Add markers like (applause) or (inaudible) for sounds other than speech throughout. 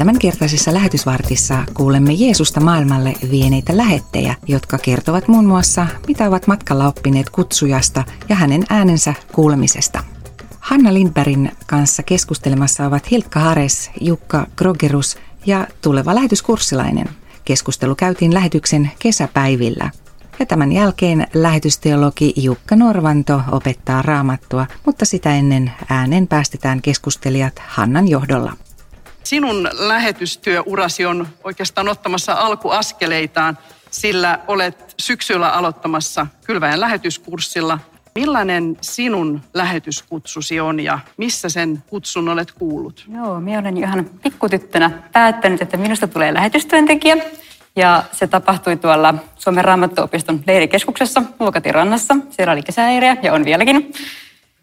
Tämänkertaisessa lähetysvartissa kuulemme Jeesusta maailmalle vieneitä lähettejä, jotka kertovat muun muassa, mitä ovat matkalla oppineet kutsujasta ja hänen äänensä kuulemisesta. Hanna Lindbergin kanssa keskustelemassa ovat Hilkka Hares, Jukka Krogerus ja tuleva lähetyskurssilainen. Keskustelu käytiin lähetyksen kesäpäivillä. Ja tämän jälkeen lähetysteologi Jukka Norvanto opettaa raamattua, mutta sitä ennen äänen päästetään keskustelijat Hannan johdolla. Sinun lähetystyöurasi on oikeastaan ottamassa alkuaskeleitaan, sillä olet syksyllä aloittamassa Kylväjän lähetyskurssilla. Millainen sinun lähetyskutsusi on ja missä sen kutsun olet kuullut? Joo, minä olen ihan pikkutyttönä päättänyt, että minusta tulee lähetystyöntekijä. Ja se tapahtui tuolla Suomen raamattuopiston leirikeskuksessa Luokatirannassa. Siellä oli kesäleirejä ja on vieläkin.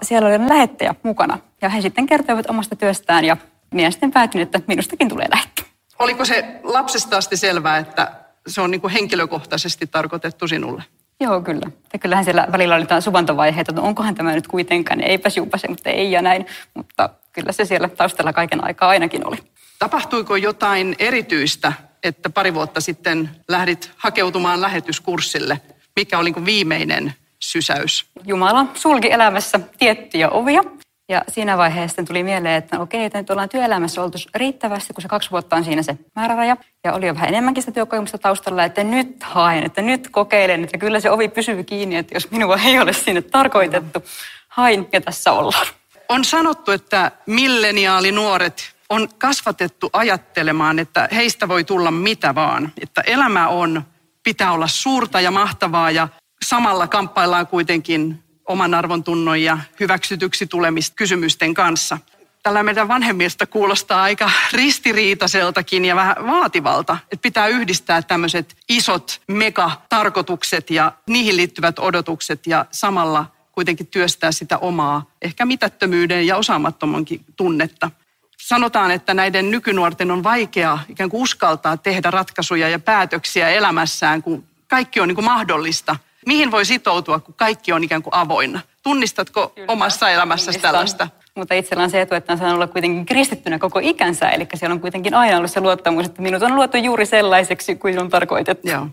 Siellä oli lähettäjä mukana ja he sitten kertoivat omasta työstään ja minä sitten päätin, että minustakin tulee lähteä. Oliko se lapsesta asti selvää, että se on niin kuin henkilökohtaisesti tarkoitettu sinulle? Joo, kyllä. Ja kyllähän siellä välillä oli jotain suvantovaiheita, että no onkohan tämä nyt kuitenkaan, eipäs juupase, mutta ei ja näin. Mutta kyllä se siellä taustalla kaiken aikaa ainakin oli. Tapahtuiko jotain erityistä, että pari vuotta sitten lähdit hakeutumaan lähetyskurssille? Mikä oli niin viimeinen sysäys? Jumala sulki elämässä tiettyjä ovia ja siinä vaiheessa tuli mieleen, että okei, että nyt ollaan työelämässä oltu riittävästi, kun se kaksi vuotta on siinä se määräraja. Ja oli jo vähän enemmänkin sitä työkokemusta taustalla, että nyt haen, että nyt kokeilen, että kyllä se ovi pysyy kiinni, että jos minua ei ole sinne tarkoitettu, hain ja tässä ollaan. On sanottu, että milleniaalinuoret on kasvatettu ajattelemaan, että heistä voi tulla mitä vaan. Että elämä on, pitää olla suurta ja mahtavaa ja samalla kamppaillaan kuitenkin oman arvon tunnon ja hyväksytyksi tulemista kysymysten kanssa. Tällä meidän vanhemmista kuulostaa aika ristiriitaiseltakin ja vähän vaativalta, että pitää yhdistää tämmöiset isot megatarkoitukset ja niihin liittyvät odotukset ja samalla kuitenkin työstää sitä omaa, ehkä mitättömyyden ja osaamattomankin tunnetta. Sanotaan, että näiden nykynuorten on vaikea ikään kuin uskaltaa tehdä ratkaisuja ja päätöksiä elämässään, kun kaikki on niin kuin mahdollista – mihin voi sitoutua, kun kaikki on ikään kuin avoinna? Tunnistatko Kyllä, omassa elämässäsi tällaista? Mutta itsellä on se etu, että on saanut olla kuitenkin kristittynä koko ikänsä. Eli siellä on kuitenkin aina ollut se luottamus, että minut on luotu juuri sellaiseksi kuin on tarkoitettu. Joo.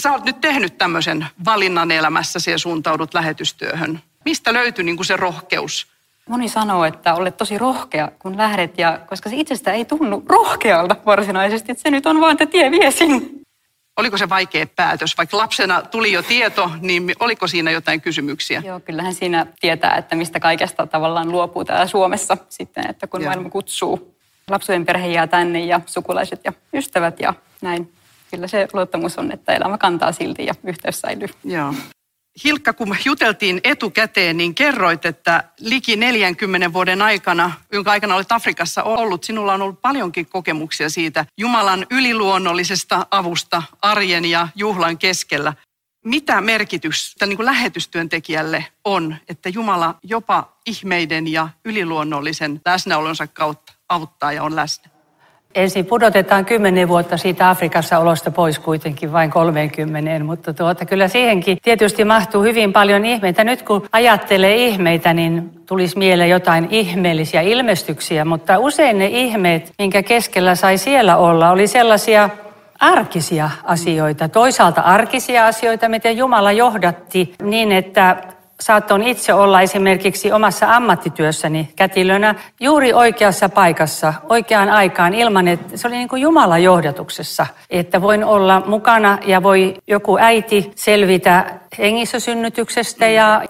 Sä oot nyt tehnyt tämmöisen valinnan elämässäsi ja suuntaudut lähetystyöhön. Mistä löytyi niin kuin se rohkeus? Moni sanoo, että olet tosi rohkea, kun lähdet, ja koska se itsestä ei tunnu rohkealta varsinaisesti, että se nyt on vaan, että tie vie sinne. Oliko se vaikea päätös? Vaikka lapsena tuli jo tieto, niin oliko siinä jotain kysymyksiä? Joo, kyllähän siinä tietää, että mistä kaikesta tavallaan luopuu täällä Suomessa sitten, että kun Joo. maailma kutsuu. Lapsujen perhe jää tänne ja sukulaiset ja ystävät ja näin. Kyllä se luottamus on, että elämä kantaa silti ja yhteys säilyy. Joo. Hilkka, kun juteltiin etukäteen, niin kerroit, että liki 40 vuoden aikana, jonka aikana olet Afrikassa ollut, sinulla on ollut paljonkin kokemuksia siitä Jumalan yliluonnollisesta avusta arjen ja juhlan keskellä. Mitä merkitystä niin kuin lähetystyöntekijälle on, että Jumala jopa ihmeiden ja yliluonnollisen läsnäolonsa kautta auttaa ja on läsnä? Ensin pudotetaan kymmenen vuotta siitä Afrikassa olosta pois kuitenkin vain 30, mutta tuota, kyllä siihenkin tietysti mahtuu hyvin paljon ihmeitä. Nyt kun ajattelee ihmeitä, niin tulisi mieleen jotain ihmeellisiä ilmestyksiä, mutta usein ne ihmeet, minkä keskellä sai siellä olla, oli sellaisia arkisia asioita. Toisaalta arkisia asioita, miten Jumala johdatti niin, että saattoon itse olla esimerkiksi omassa ammattityössäni kätilönä juuri oikeassa paikassa, oikeaan aikaan ilman, että se oli niin kuin Jumalan johdatuksessa, että voin olla mukana ja voi joku äiti selvitä hengissä synnytyksestä ja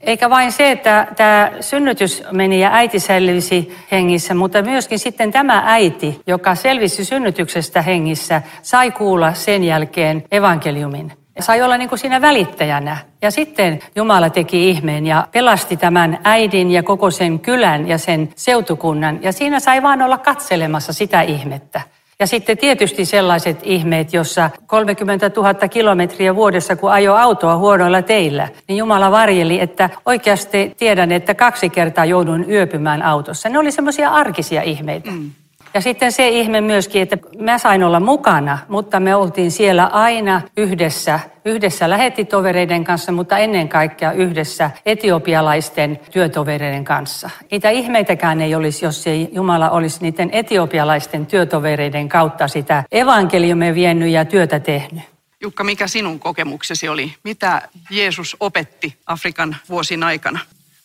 eikä vain se, että tämä synnytys meni ja äiti selvisi hengissä, mutta myöskin sitten tämä äiti, joka selvisi synnytyksestä hengissä, sai kuulla sen jälkeen evankeliumin. Sai olla niin kuin siinä välittäjänä. Ja sitten Jumala teki ihmeen ja pelasti tämän äidin ja koko sen kylän ja sen seutukunnan. Ja siinä sai vaan olla katselemassa sitä ihmettä. Ja sitten tietysti sellaiset ihmeet, jossa 30 000 kilometriä vuodessa, kun ajo autoa huonoilla teillä, niin Jumala varjeli, että oikeasti tiedän, että kaksi kertaa joudun yöpymään autossa. Ne oli semmoisia arkisia ihmeitä. Mm. Ja sitten se ihme myöskin, että mä sain olla mukana, mutta me oltiin siellä aina yhdessä, yhdessä lähettitovereiden kanssa, mutta ennen kaikkea yhdessä etiopialaisten työtovereiden kanssa. Niitä ihmeitäkään ei olisi, jos ei Jumala olisi niiden etiopialaisten työtovereiden kautta sitä evankeliumia vienyt ja työtä tehnyt. Jukka, mikä sinun kokemuksesi oli? Mitä Jeesus opetti Afrikan vuosin aikana?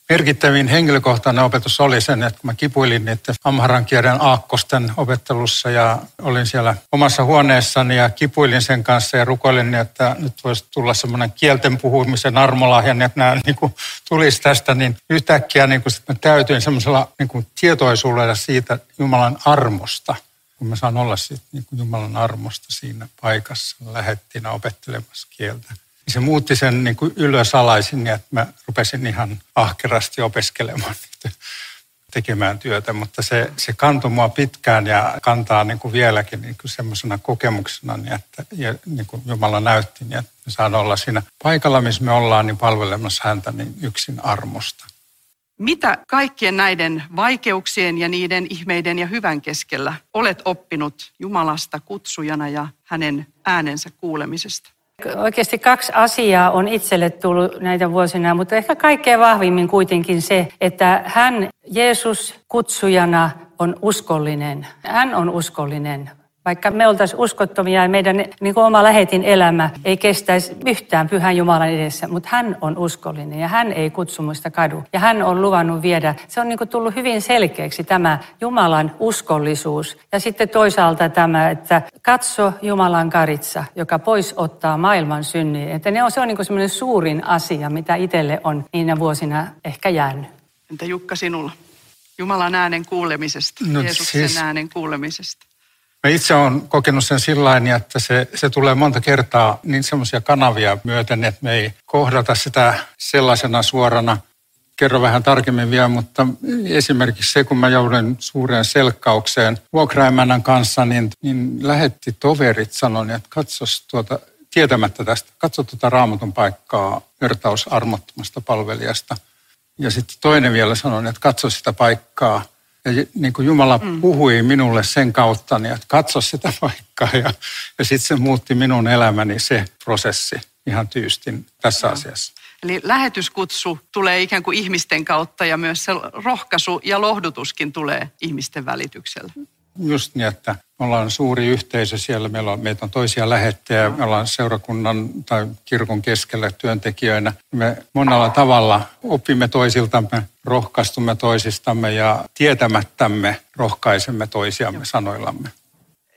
Merkittävin henkilökohtainen opetus oli sen, että kun mä kipuilin niiden amharan kielen aakkosten opettelussa ja olin siellä omassa huoneessani ja kipuilin sen kanssa ja rukoilin, että nyt voisi tulla semmoinen kielten puhumisen armolahja, niin että nämä niin kuin, tulisi tästä, niin yhtäkkiä niin kuin, mä täytyin semmoisella niin kuin, tietoisuudella siitä Jumalan armosta, kun mä saan olla siitä niin Jumalan armosta siinä paikassa lähettinä opettelemassa kieltä se muutti sen niin kuin ylösalaisin niin, että mä rupesin ihan ahkerasti opiskelemaan tekemään työtä, mutta se, se kantoi mua pitkään ja kantaa niin kuin vieläkin niin kuin semmoisena kokemuksena, niin että ja niin kuin Jumala näytti, niin että me saan olla siinä paikalla, missä me ollaan, niin palvelemassa häntä niin yksin armosta. Mitä kaikkien näiden vaikeuksien ja niiden ihmeiden ja hyvän keskellä olet oppinut Jumalasta kutsujana ja hänen äänensä kuulemisesta? Oikeasti kaksi asiaa on itselle tullut näitä vuosina, mutta ehkä kaikkein vahvimmin kuitenkin se, että hän Jeesus kutsujana on uskollinen. Hän on uskollinen. Vaikka me oltaisiin uskottomia ja meidän niin kuin oma lähetin elämä ei kestäisi yhtään pyhän Jumalan edessä, mutta hän on uskollinen ja hän ei kutsumuista kadu. Ja hän on luvannut viedä, se on niin kuin tullut hyvin selkeäksi tämä Jumalan uskollisuus. Ja sitten toisaalta tämä, että katso Jumalan karitsa, joka pois ottaa maailman synnin. Että ne on, se on niin kuin semmoinen suurin asia, mitä itselle on niinä vuosina ehkä jäänyt. Entä Jukka sinulla? Jumalan äänen kuulemisesta, no, Jeesuksen siis... äänen kuulemisesta. Mä itse olen kokenut sen sillä että se, se tulee monta kertaa niin semmoisia kanavia myöten, että me ei kohdata sitä sellaisena suorana. Kerro vähän tarkemmin vielä, mutta esimerkiksi se, kun mä joudun suureen selkkaukseen vuokraimänän kanssa, niin, niin lähetti toverit sanon, että katsos tuota, tietämättä tästä, katso tuota raamatun paikkaa vertaus armottomasta palvelijasta. Ja sitten toinen vielä sanoi, että katso sitä paikkaa – ja niin kuin Jumala mm. puhui minulle sen kautta, niin että katso sitä (laughs) paikkaa. Ja, ja sitten se muutti minun elämäni se prosessi ihan tyystin tässä no. asiassa. Eli lähetyskutsu tulee ikään kuin ihmisten kautta ja myös se rohkaisu ja lohdutuskin tulee ihmisten välityksellä. Just niin, että me ollaan suuri yhteisö siellä, meillä on, meitä on toisia lähettejä, me ollaan seurakunnan tai kirkon keskellä työntekijöinä. Me monella tavalla opimme toisiltamme, rohkaistumme toisistamme ja tietämättämme rohkaisemme toisiamme sanoillamme.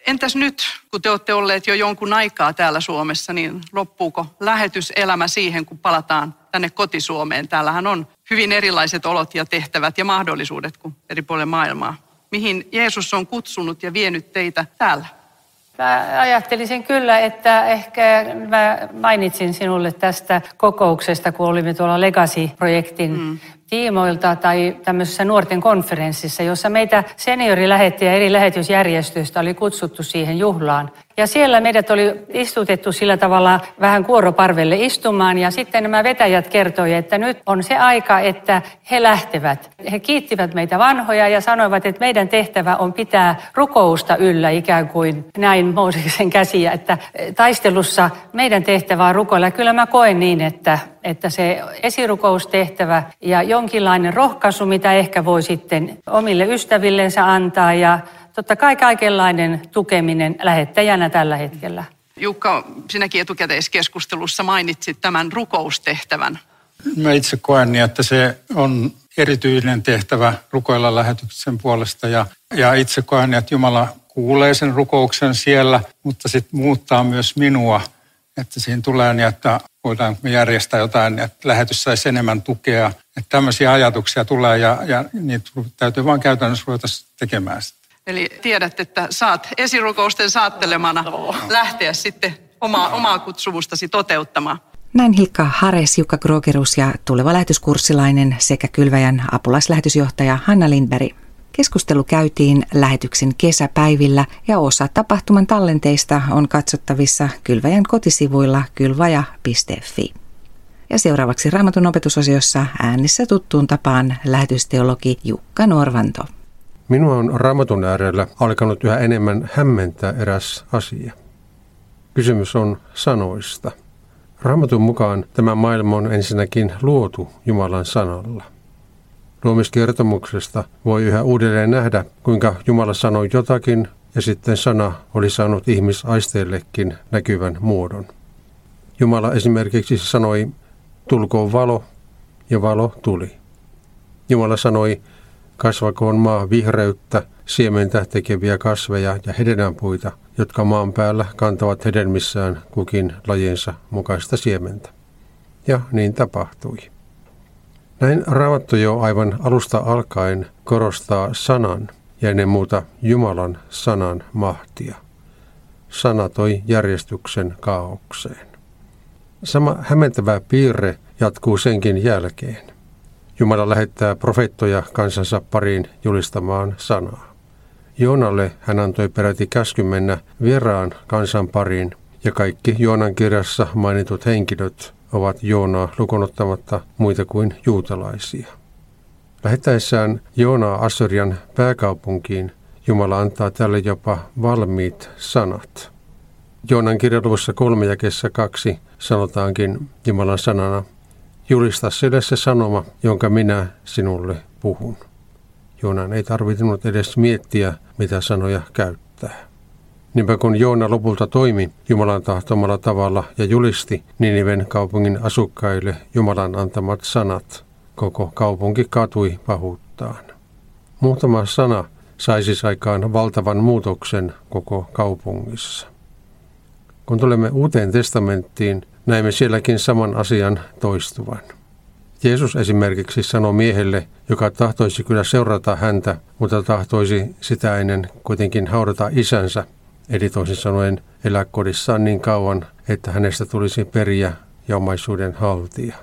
Entäs nyt, kun te olette olleet jo jonkun aikaa täällä Suomessa, niin loppuuko lähetyselämä siihen, kun palataan tänne kotisuomeen? Täällähän on hyvin erilaiset olot ja tehtävät ja mahdollisuudet kuin eri puolilla maailmaa mihin Jeesus on kutsunut ja vienyt teitä täällä? Mä ajattelisin kyllä, että ehkä mä mainitsin sinulle tästä kokouksesta, kun olimme tuolla Legacy-projektin mm tiimoilta tai tämmöisessä nuorten konferenssissa, jossa meitä seniorilähettiä eri lähetysjärjestöistä oli kutsuttu siihen juhlaan. Ja siellä meidät oli istutettu sillä tavalla vähän kuoroparvelle istumaan ja sitten nämä vetäjät kertoivat, että nyt on se aika, että he lähtevät. He kiittivät meitä vanhoja ja sanoivat, että meidän tehtävä on pitää rukousta yllä ikään kuin näin Mooseksen käsiä, että taistelussa meidän tehtävä on rukoilla. Kyllä mä koen niin, että että se esirukoustehtävä ja jonkinlainen rohkaisu, mitä ehkä voi sitten omille ystävillensä antaa ja totta kai kaikenlainen tukeminen lähettäjänä tällä hetkellä. Jukka, sinäkin etukäteiskeskustelussa mainitsit tämän rukoustehtävän. Mä itse koen niin, että se on erityinen tehtävä rukoilla lähetyksen puolesta ja, ja itse koen, että Jumala kuulee sen rukouksen siellä, mutta sitten muuttaa myös minua, että siinä tulee niin, että voidaan me järjestää jotain, että lähetys saisi enemmän tukea. Että tämmöisiä ajatuksia tulee ja, ja niitä täytyy vain käytännössä ruveta tekemään. Eli tiedät, että saat esirukousten saattelemana lähteä sitten omaa, omaa kutsumustasi toteuttamaan. Näin Hilkka Hares, Jukka Krogerus ja tuleva lähetyskurssilainen sekä Kylväjän apulaislähetysjohtaja Hanna Lindberg. Keskustelu käytiin lähetyksen kesäpäivillä ja osa tapahtuman tallenteista on katsottavissa Kylväjän kotisivuilla kylvaja.fi. Ja seuraavaksi Raamatun opetusosiossa äänissä tuttuun tapaan lähetysteologi Jukka Norvanto. Minua on raamatun äärellä alkanut yhä enemmän hämmentää eräs asia. Kysymys on sanoista. Raamatun mukaan tämä maailma on ensinnäkin luotu Jumalan sanalla. Luomiskertomuksesta voi yhä uudelleen nähdä, kuinka Jumala sanoi jotakin ja sitten sana oli saanut ihmisaisteillekin näkyvän muodon. Jumala esimerkiksi sanoi, tulkoon valo, ja valo tuli. Jumala sanoi, kasvakoon maa vihreyttä, siementä tekeviä kasveja ja hedelmänpuita, jotka maan päällä kantavat hedelmissään kukin lajensa mukaista siementä. Ja niin tapahtui. Näin Raamattu jo aivan alusta alkaen korostaa sanan ja ennen muuta Jumalan sanan mahtia. Sana toi järjestyksen kaaukseen. Sama hämmentävä piirre jatkuu senkin jälkeen. Jumala lähettää profeettoja kansansa pariin julistamaan sanaa. Joonalle hän antoi peräti käsky mennä vieraan kansan pariin, ja kaikki Joonan kirjassa mainitut henkilöt ovat Joonaa lukunottamatta muita kuin juutalaisia. Lähettäessään Joonaa Assyrian pääkaupunkiin, Jumala antaa tälle jopa valmiit sanat. Joonan kirjaluvussa kolme jakessa kaksi sanotaankin Jumalan sanana, julista sille se sanoma, jonka minä sinulle puhun. Joonan ei tarvinnut edes miettiä, mitä sanoja käyttää. Niinpä kun Joona lopulta toimi Jumalan tahtomalla tavalla ja julisti Niniven kaupungin asukkaille Jumalan antamat sanat, koko kaupunki katui pahuuttaan. Muutama sana saisi aikaan valtavan muutoksen koko kaupungissa. Kun tulemme uuteen testamenttiin, näemme sielläkin saman asian toistuvan. Jeesus esimerkiksi sanoi miehelle, joka tahtoisi kyllä seurata häntä, mutta tahtoisi sitä ennen kuitenkin haudata isänsä, eli toisin sanoen elää kodissaan niin kauan, että hänestä tulisi periä ja omaisuuden haltija.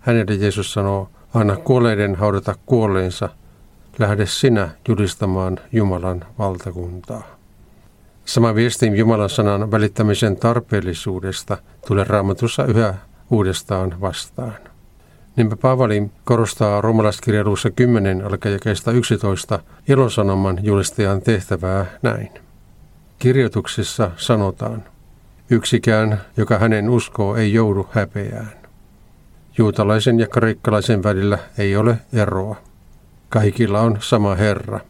Hänelle Jeesus sanoo, anna kuolleiden haudata kuolleensa, lähde sinä julistamaan Jumalan valtakuntaa. Sama viesti Jumalan sanan välittämisen tarpeellisuudesta tulee raamatussa yhä uudestaan vastaan. Niinpä Paavali korostaa romalaiskirjaluussa 10 alkajakeista 11 ilosanoman julistajan tehtävää näin. Kirjoituksissa sanotaan, yksikään, joka hänen uskoo, ei joudu häpeään. Juutalaisen ja kreikkalaisen välillä ei ole eroa. Kaikilla on sama Herra,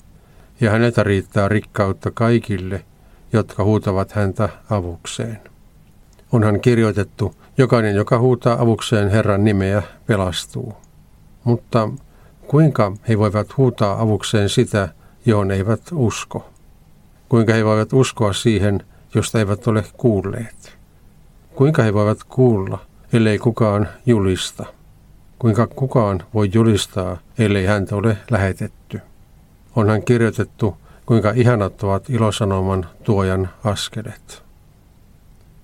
ja häneltä riittää rikkautta kaikille, jotka huutavat häntä avukseen. Onhan kirjoitettu, jokainen, joka huutaa avukseen Herran nimeä, pelastuu. Mutta kuinka he voivat huutaa avukseen sitä, johon eivät usko? Kuinka he voivat uskoa siihen, josta eivät ole kuulleet? Kuinka he voivat kuulla, ellei kukaan julista? Kuinka kukaan voi julistaa, ellei häntä ole lähetetty? Onhan kirjoitettu, kuinka ihanat ovat ilosanoman tuojan askelet.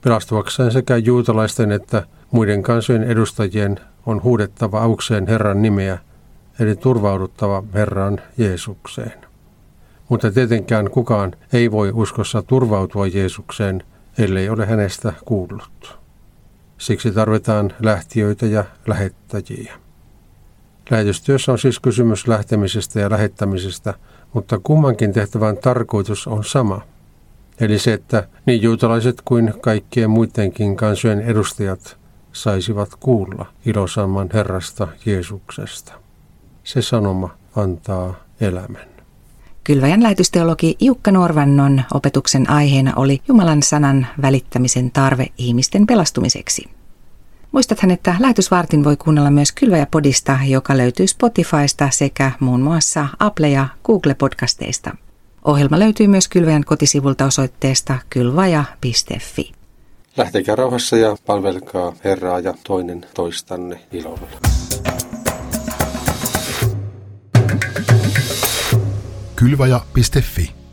Pelastuakseen sekä juutalaisten että muiden kansojen edustajien on huudettava aukseen Herran nimeä, eli turvauduttava Herran Jeesukseen. Mutta tietenkään kukaan ei voi uskossa turvautua Jeesukseen, ellei ole hänestä kuullut. Siksi tarvitaan lähtiöitä ja lähettäjiä. Lähetystyössä on siis kysymys lähtemisestä ja lähettämisestä – mutta kummankin tehtävän tarkoitus on sama. Eli se, että niin juutalaiset kuin kaikkien muidenkin kansojen edustajat saisivat kuulla ilosamman Herrasta Jeesuksesta. Se sanoma antaa elämän. Kylväjän lähetysteologi Jukka Norvannon opetuksen aiheena oli Jumalan sanan välittämisen tarve ihmisten pelastumiseksi. Muistathan, että lähetysvartin voi kuunnella myös Kylväjä-podista, joka löytyy Spotifysta sekä muun muassa Apple- ja Google-podcasteista. Ohjelma löytyy myös Kylväjän kotisivulta osoitteesta kylvaja.fi. Lähtekää rauhassa ja palvelkaa Herraa ja toinen toistanne ilolla. Kylvaja.fi